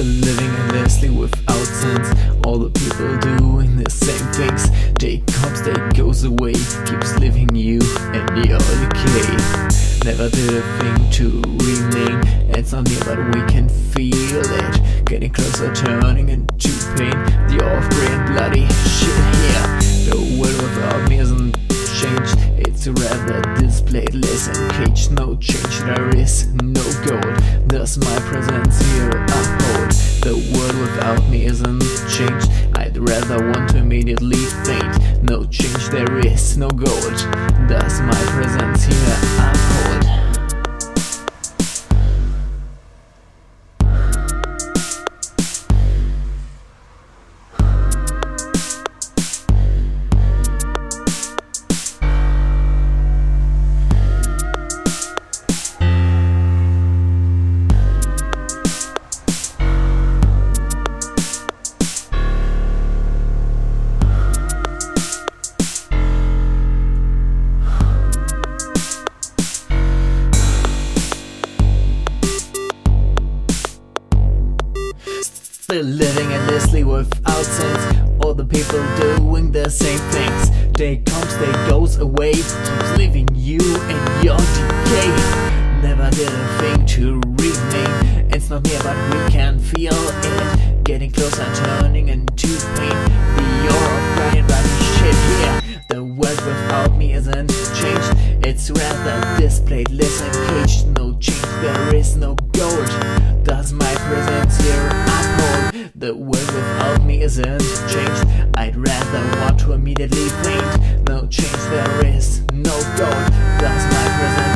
are living endlessly without sense. All the people doing the same things. Day comes, day goes away, keeps leaving you and you're okay. Never did a thing to remain. It's not near, but we can feel it. Getting closer, turning into pain. Less caged. No change, there is no gold. Thus my presence here uphold. The world without me isn't changed. I'd rather want to immediately faint. No change, there is no gold. Thus Still living endlessly without sense. All the people doing the same things. Day comes, day goes away, keeps leaving you in your decay. Never did a thing to remain. It's not near, but we can feel it. Getting closer, turning into pain. The aura of crying, bloody shit here. The world without me isn't changed. It's rather displayed, isn't changed. I'd rather want to immediately faint. No change, there is no gold. Does my presence